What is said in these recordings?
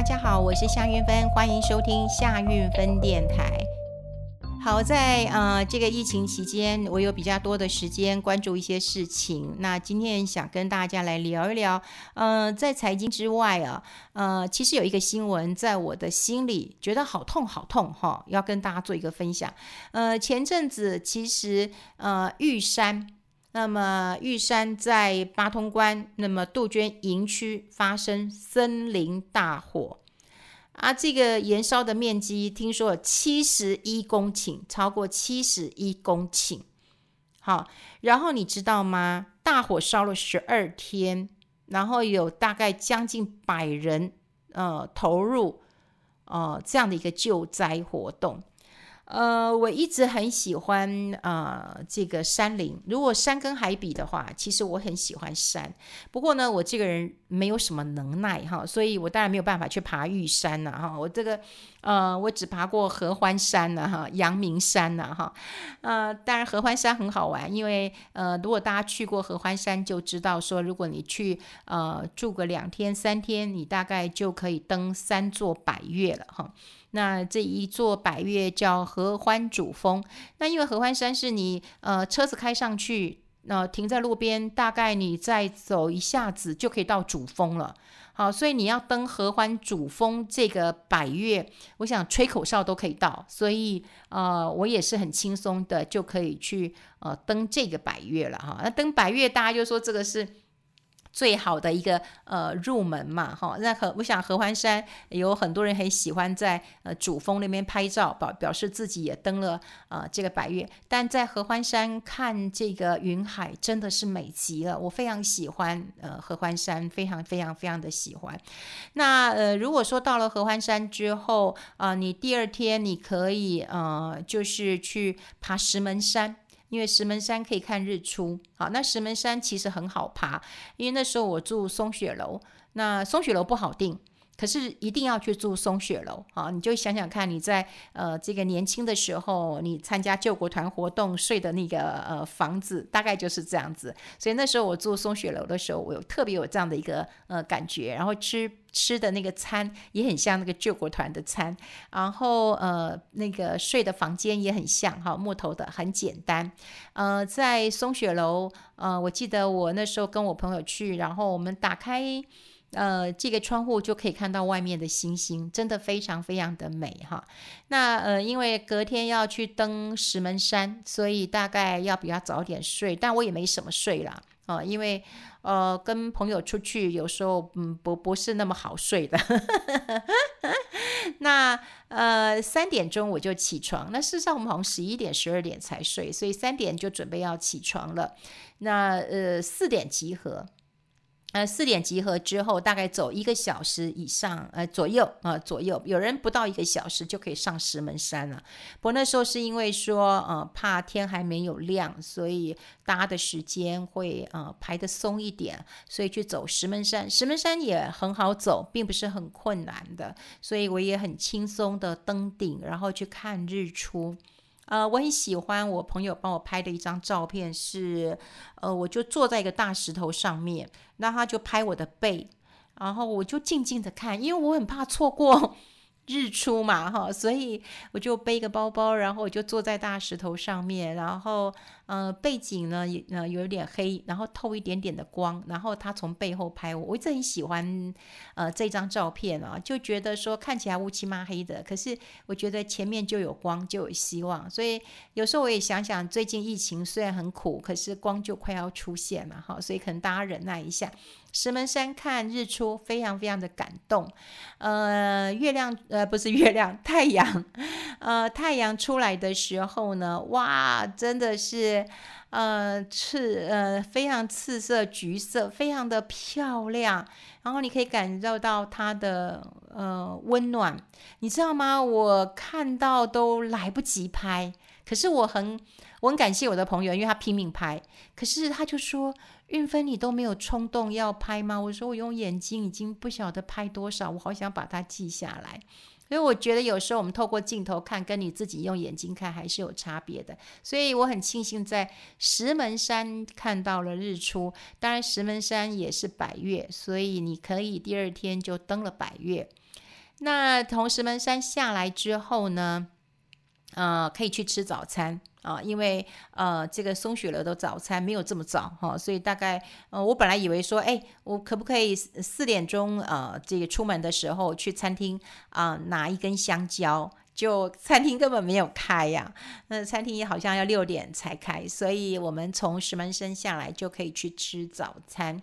大家好，我是夏韵芬，欢迎收听夏运芬电台。好在呃这个疫情期间，我有比较多的时间关注一些事情。那今天想跟大家来聊一聊，呃，在财经之外啊，呃，其实有一个新闻在我的心里觉得好痛好痛哈，要跟大家做一个分享。呃，前阵子其实呃玉山，那么玉山在八通关，那么杜鹃营区发生森林大火。啊，这个燃烧的面积听说有七十一公顷，超过七十一公顷。好，然后你知道吗？大火烧了十二天，然后有大概将近百人呃投入呃这样的一个救灾活动。呃，我一直很喜欢呃这个山林。如果山跟海比的话，其实我很喜欢山。不过呢，我这个人没有什么能耐哈，所以我当然没有办法去爬玉山呐哈。我这个呃，我只爬过合欢山呐哈，阳明山呐哈。呃，当然合欢山很好玩，因为呃，如果大家去过合欢山，就知道说，如果你去呃住个两天三天，你大概就可以登三座百岳了哈。那这一座百岳叫合欢主峰，那因为合欢山是你呃车子开上去，呃停在路边，大概你再走一下子就可以到主峰了。好，所以你要登合欢主峰这个百岳，我想吹口哨都可以到，所以呃我也是很轻松的就可以去呃登这个百岳了哈。那登百岳大家就说这个是。最好的一个呃入门嘛，哈，那合我想合欢山有很多人很喜欢在呃主峰那边拍照，表表示自己也登了呃这个百岳。但在合欢山看这个云海真的是美极了，我非常喜欢呃合欢山，非常非常非常的喜欢。那呃如果说到了合欢山之后啊、你第二天你可以呃就是去爬石门山。因为石门山可以看日出，好，那石门山其实很好爬，因为那时候我住松雪楼，那松雪楼不好定。可是一定要去住松雪楼啊！你就想想看，你在呃这个年轻的时候，你参加救国团活动睡的那个呃房子，大概就是这样子。所以那时候我住松雪楼的时候，我有特别有这样的一个呃感觉。然后吃吃的那个餐也很像那个救国团的餐，然后呃那个睡的房间也很像哈，木头的，很简单。呃，在松雪楼，呃，我记得我那时候跟我朋友去，然后我们打开。呃，这个窗户就可以看到外面的星星，真的非常非常的美哈。那呃，因为隔天要去登石门山，所以大概要比较早点睡，但我也没什么睡啦，啊、因为呃跟朋友出去有时候嗯不不是那么好睡的。那呃三点钟我就起床，那事实上我们好像十一点十二点才睡，所以三点就准备要起床了。那呃四点集合。呃，四点集合之后，大概走一个小时以上，呃，左右啊、呃，左右，有人不到一个小时就可以上石门山了。不过那时候是因为说，呃，怕天还没有亮，所以搭的时间会呃排得松一点，所以去走石门山。石门山也很好走，并不是很困难的，所以我也很轻松的登顶，然后去看日出。呃，我很喜欢我朋友帮我拍的一张照片是，呃，我就坐在一个大石头上面，那他就拍我的背，然后我就静静的看，因为我很怕错过。日出嘛，哈，所以我就背个包包，然后我就坐在大石头上面，然后呃背景呢也呃有点黑，然后透一点点的光，然后他从背后拍我，我一直很喜欢呃这张照片啊，就觉得说看起来乌漆嘛黑的，可是我觉得前面就有光，就有希望，所以有时候我也想想，最近疫情虽然很苦，可是光就快要出现了哈，所以可能大家忍耐一下。石门山看日出，非常非常的感动。呃，月亮，呃，不是月亮，太阳，呃，太阳出来的时候呢，哇，真的是，呃，赤，呃，非常赤色，橘色，非常的漂亮。然后你可以感受到它的，呃，温暖。你知道吗？我看到都来不及拍，可是我很。我很感谢我的朋友，因为他拼命拍，可是他就说：“运芬，你都没有冲动要拍吗？”我说：“我用眼睛已经不晓得拍多少，我好想把它记下来。”所以我觉得有时候我们透过镜头看，跟你自己用眼睛看还是有差别的。所以我很庆幸在石门山看到了日出。当然，石门山也是百岳，所以你可以第二天就登了百岳。那从石门山下来之后呢，呃，可以去吃早餐啊，因为呃，这个松雪楼的早餐没有这么早哈，所以大概呃，我本来以为说，哎，我可不可以四点钟呃，这个出门的时候去餐厅啊，拿一根香蕉？就餐厅根本没有开呀，那餐厅也好像要六点才开，所以我们从石门山下来就可以去吃早餐。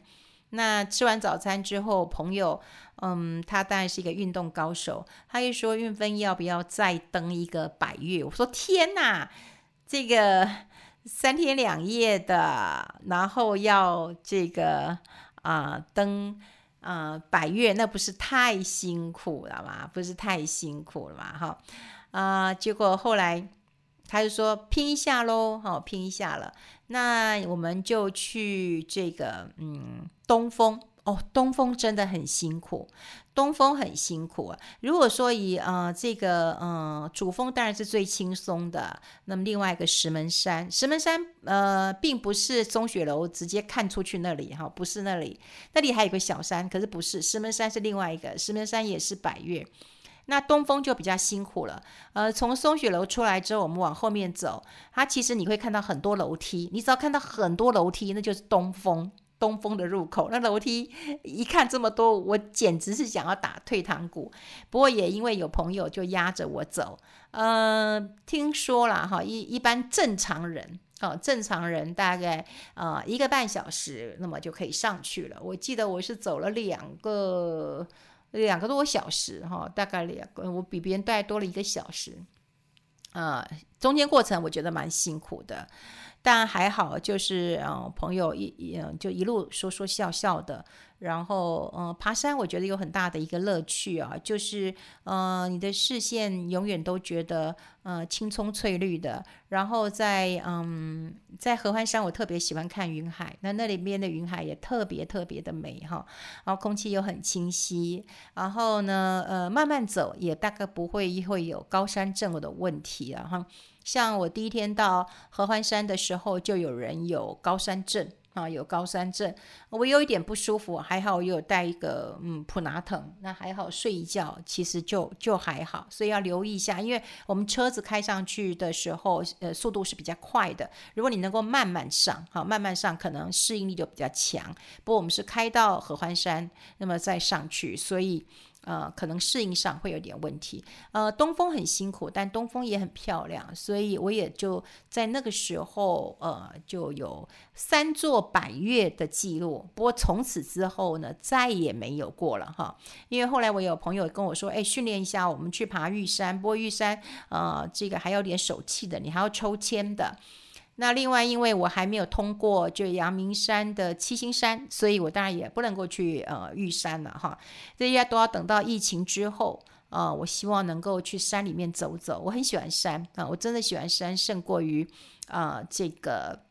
那吃完早餐之后，朋友，嗯，他当然是一个运动高手，他就说运芬要不要再登一个百岳？我说天哪，这个三天两夜的，然后要这个啊、登啊、百岳，那不是太辛苦了吗？不是太辛苦了吗？哈啊、结果后来他就说拼一下喽，好，拼一下了。那我们就去这个，嗯，东峰哦，东峰真的很辛苦，东峰很辛苦啊。如果说以呃这个呃主峰当然是最轻松的，那么另外一个石门山，石门山呃并不是松雪楼直接看出去那里哈，不是那里，那里还有个小山，可是不是，石门山是另外一个，石门山也是百岳。那东风就比较辛苦了，呃，从松雪楼出来之后，我们往后面走，它其实你会看到很多楼梯，你只要看到很多楼梯，那就是东风，东风的入口。那楼梯一看这么多，我简直是想要打退堂鼓。不过也因为有朋友就压着我走，呃，听说了哈，一一般正常人，哦，正常人大概呃一个半小时，那么就可以上去了。我记得我是走了两个。两个多小时哈，大概两个，我比别人大概多了一个小时，呃，中间过程我觉得蛮辛苦的，但还好，就是呃，朋友一一就一路说说笑笑的。然后，嗯、爬山我觉得有很大的一个乐趣啊，就是，呃，你的视线永远都觉得，呃，青葱翠绿的。然后在，嗯，在合欢山，我特别喜欢看云海，那那里面的云海也特别特别的美哈。然后空气又很清晰，然后呢，呃，慢慢走也大概不会会有高山症的问题了哈。像我第一天到合欢山的时候，就有人有高山症。啊，有高山症，我有一点不舒服，还好我有带一个嗯普拿疼，那还好睡一觉，其实就就还好，所以要留意一下，因为我们车子开上去的时候，呃，速度是比较快的，如果你能够慢慢上，好，慢慢上，可能适应力就比较强。不过我们是开到合欢山，那么再上去，所以。呃，可能适应上会有点问题。呃，东风很辛苦，但东风也很漂亮，所以我也就在那个时候，呃，就有三座百岳的记录。不过从此之后呢，再也没有过了哈。因为后来我有朋友跟我说，哎，训练一下，我们去爬玉山。不过玉山，呃，这个还有点手气的，你还要抽签的。那另外，因为我还没有通过就阳明山的七星山，所以我当然也不能够去呃玉山了哈。这些都要等到疫情之后啊、呃。我希望能够去山里面走走。我很喜欢山啊、呃，我真的喜欢山胜过于啊、呃、这个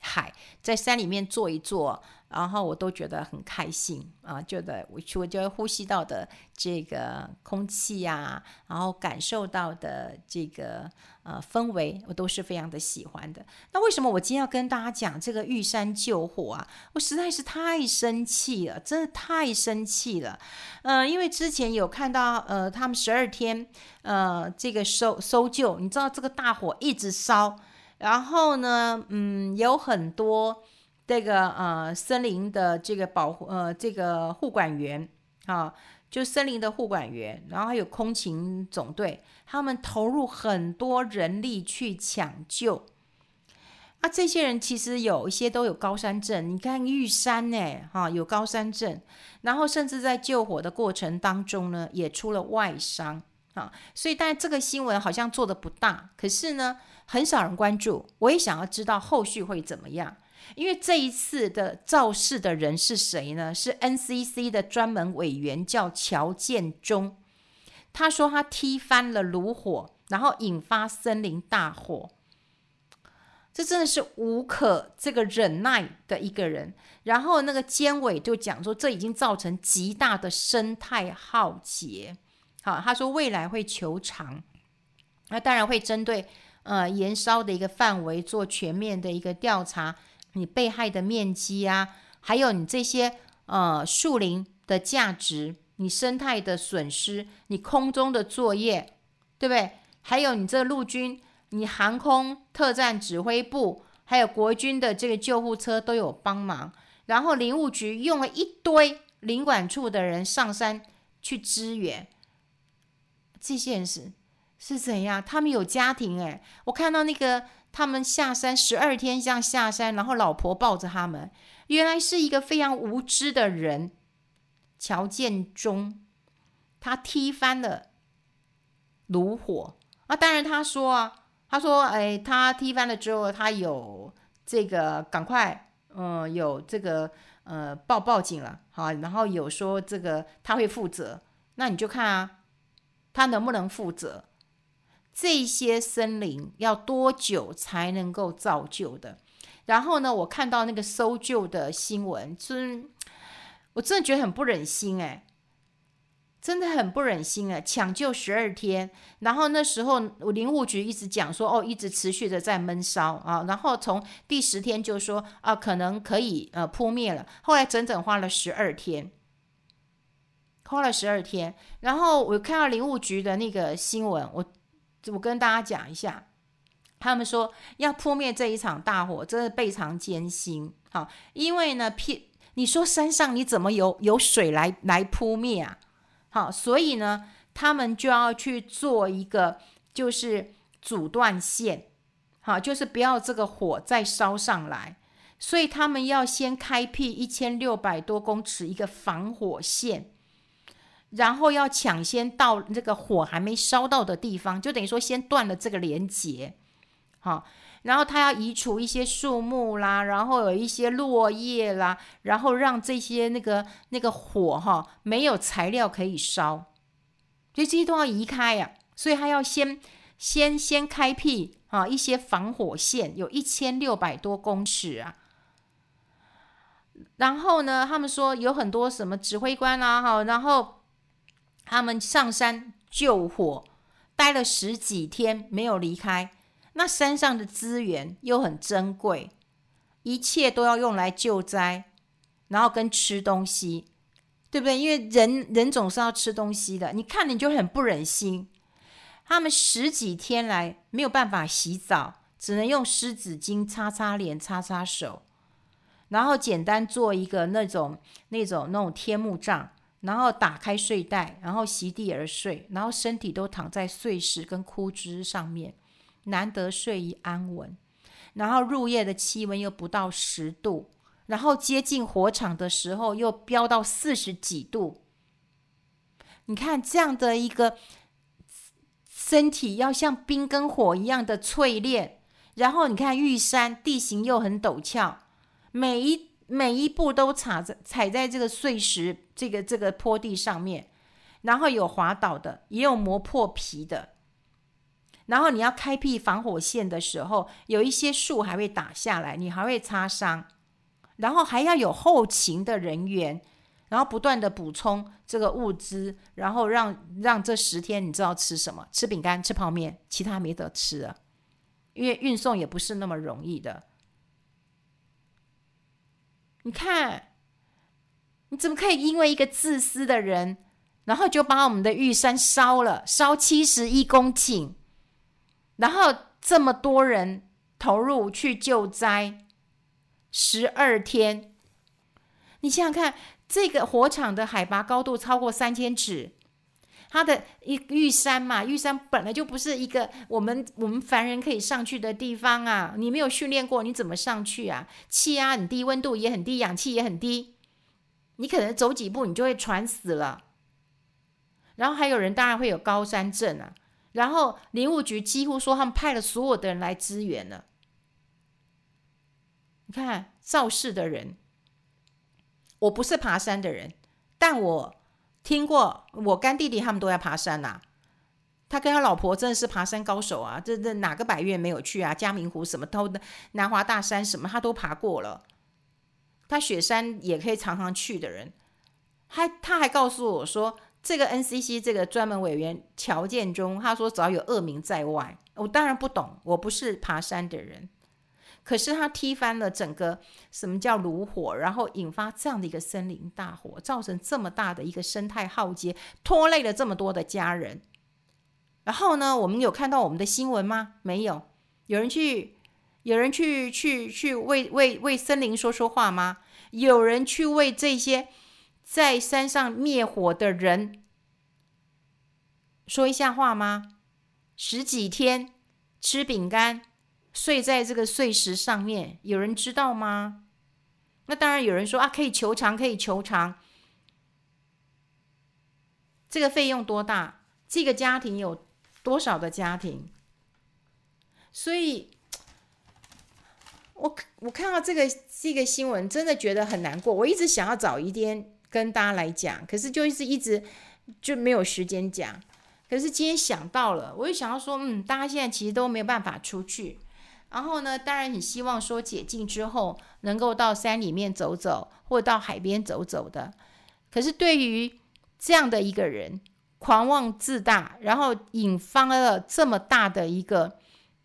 海。在山里面坐一坐，然后我都觉得很开心啊，觉得我我就呼吸到的这个空气呀，然后感受到的这个。呃，氛围我都是非常的喜欢的。那为什么我今天要跟大家讲这个玉山救火啊？我实在是太生气了，真的太生气了。呃，因为之前有看到呃，他们十二天呃这个搜搜救，你知道这个大火一直烧，然后呢，嗯，有很多这个呃森林的这个保护呃这个护管员啊。就森林的护管员，然后还有空勤总队，他们投入很多人力去抢救。啊，这些人其实有一些都有高山症，你看玉山呢，哈，有高山症，然后甚至在救火的过程当中呢，也出了外伤啊。所以，但这个新闻好像做的不大，可是呢，很少人关注。我也想要知道后续会怎么样。因为这一次的肇事的人是谁呢？是 NCC 的专门委员，叫乔建忠。他说他踢翻了炉火，然后引发森林大火。这真的是无可这个忍耐的一个人。然后那个监委就讲说，这已经造成极大的生态浩劫。好，他说未来会求偿，那当然会针对呃燃烧的一个范围做全面的一个调查。你被害的面积啊，还有你这些呃树林的价值你生态的损失，你空中的作业，对不对？还有你这陆军，你航空特战指挥部，还有国军的这个救护车都有帮忙。然后林务局用了一堆林管处的人上山去支援。这些人是是怎样？他们有家庭哎，我看到那个他们下山十二天这样下山，然后老婆抱着他们，原来是一个非常无知的人。乔建中，他踢翻了炉火啊！当然他说啊，他说哎，他踢翻了之后，他有这个赶快，嗯，有这个呃报报警了，好，然后有说这个他会负责，那你就看啊，他能不能负责？这些森林要多久才能够造就的？然后呢，我看到那个搜救的新闻，真。我真的觉得很不忍心哎，真的很不忍心哎！抢救十二天，然后那时候我林务局一直讲说哦，一直持续的在闷烧啊，然后从第十天就说啊，可能可以呃扑灭了，后来整整花了十二天，花了十二天，然后我看到林务局的那个新闻，我我跟大家讲一下，他们说要扑灭这一场大火，真的非常艰辛，好，因为呢偏。你说山上你怎么有有水来来扑灭啊？好，所以呢，他们就要去做一个就是阻断线，好，就是不要这个火再烧上来，所以他们要先开辟一千六百多公尺一个防火线，然后要抢先到那个火还没烧到的地方，就等于说先断了这个连接，好。然后他要移除一些树木啦，然后有一些落叶啦，然后让这些那个那个火哈没有材料可以烧，所以这些都要移开呀、所以他要先先先开辟啊一些防火线，有一千六百多公尺啊。然后呢，他们说有很多什么指挥官啊哈，然后他们上山救火，待了十几天没有离开。那山上的资源又很珍贵，一切都要用来救灾，然后跟吃东西，对不对？因为人人总是要吃东西的。你看，你就很不忍心。他们十几天来没有办法洗澡，只能用湿纸巾擦擦脸、擦擦手，然后简单做一个那种、那种、那种天幕帐，然后打开睡袋，然后席地而睡，然后身体都躺在碎石跟枯枝上面。难得睡意安稳，然后入夜的气温又不到十度，然后接近火场的时候又飙到四十几度。你看这样的一个身体要像冰跟火一样的淬炼，然后你看玉山地形又很陡峭，每一每一步都踩在踩在这个碎石这个这个坡地上面，然后有滑倒的，也有磨破皮的。然后你要开辟防火线的时候，有一些树还会打下来，你还会擦伤。然后还要有后勤的人员，然后不断的补充这个物资，然后让让这十天你知道吃什么？吃饼干、吃泡面，其他没得吃了，因为运送也不是那么容易的。你看，你怎么可以因为一个自私的人，然后就把我们的玉山烧了，烧七十一公顷？然后这么多人投入去救灾，十二天，你想想看，这个火场的海拔高度超过三千尺，它的一玉山嘛，玉山本来就不是一个我们我们凡人可以上去的地方啊，你没有训练过，你怎么上去啊？气压很低，温度也很低，氧气也很低，你可能走几步你就会喘死了。然后还有人当然会有高山症啊。然后林务局几乎说他们派了所有的人来支援了。你看造势的人，我不是爬山的人，但我听过我干弟弟他们都要爬山呐、他跟他老婆真的是爬山高手啊！这这哪个百岳没有去啊？嘉明湖什么都，南华大山什么他都爬过了。他雪山也可以常常去的人，还他还告诉我说。这个 NCC 这个专门委员乔建中，他说只要有恶名在外，我当然不懂，我不是爬山的人。可是他踢翻了整个什么叫炉火，然后引发这样的一个森林大火，造成这么大的一个生态浩劫，拖累了这么多的家人。然后呢，我们有看到我们的新闻吗？没有，有人去，有人去去去为为为森林说说话吗？有人去为这些在山上灭火的人说一下话吗？十几天吃饼干，睡在这个碎石上面，有人知道吗？那当然有人说啊，可以求偿，可以求偿。这个费用多大？这个家庭有多少的家庭？所以，我我看到这个这个新闻，真的觉得很难过。我一直想要早一天跟大家来讲，可是就是一直就没有时间讲。可是今天想到了，我就想要说，嗯，大家现在其实都没有办法出去，然后呢，当然很希望说解禁之后能够到山里面走走，或到海边走走的。可是对于这样的一个人，狂妄自大，然后引发了这么大的一个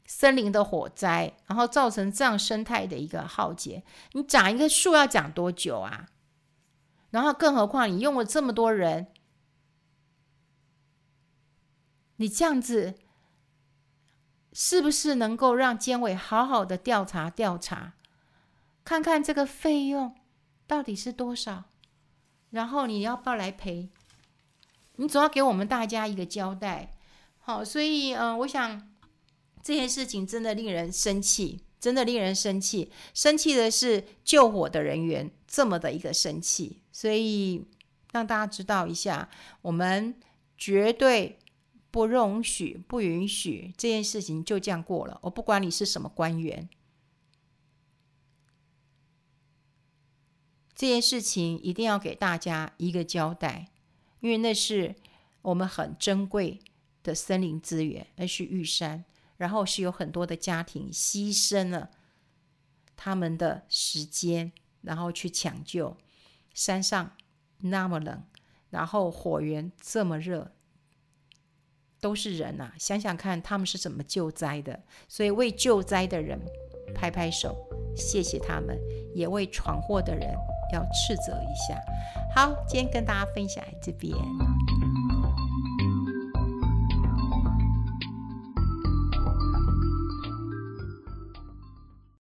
森林的火灾，然后造成这样生态的一个浩劫，你长一个树要讲多久啊？然后更何况你用了这么多人。你这样子，是不是能够让监委好好的调查调查，看看这个费用到底是多少？然后你要不要来赔？你总要给我们大家一个交代。好，所以嗯、呃，我想这件事情真的令人生气，真的令人生气。生气的是救火的人员这么的一个生气，所以让大家知道一下，我们绝对。不容许，不允许这件事情就这样过了。我不管你是什么官员，这件事情一定要给大家一个交代，因为那是我们很珍贵的森林资源，那是玉山，然后是有很多的家庭牺牲了他们的时间，然后去抢救。山上那么冷，然后火源这么热。都是人呐、啊，想想看他们是怎么救灾的，所以为救灾的人拍拍手，谢谢他们，也为闯祸的人要斥责一下。好，今天跟大家分享这边。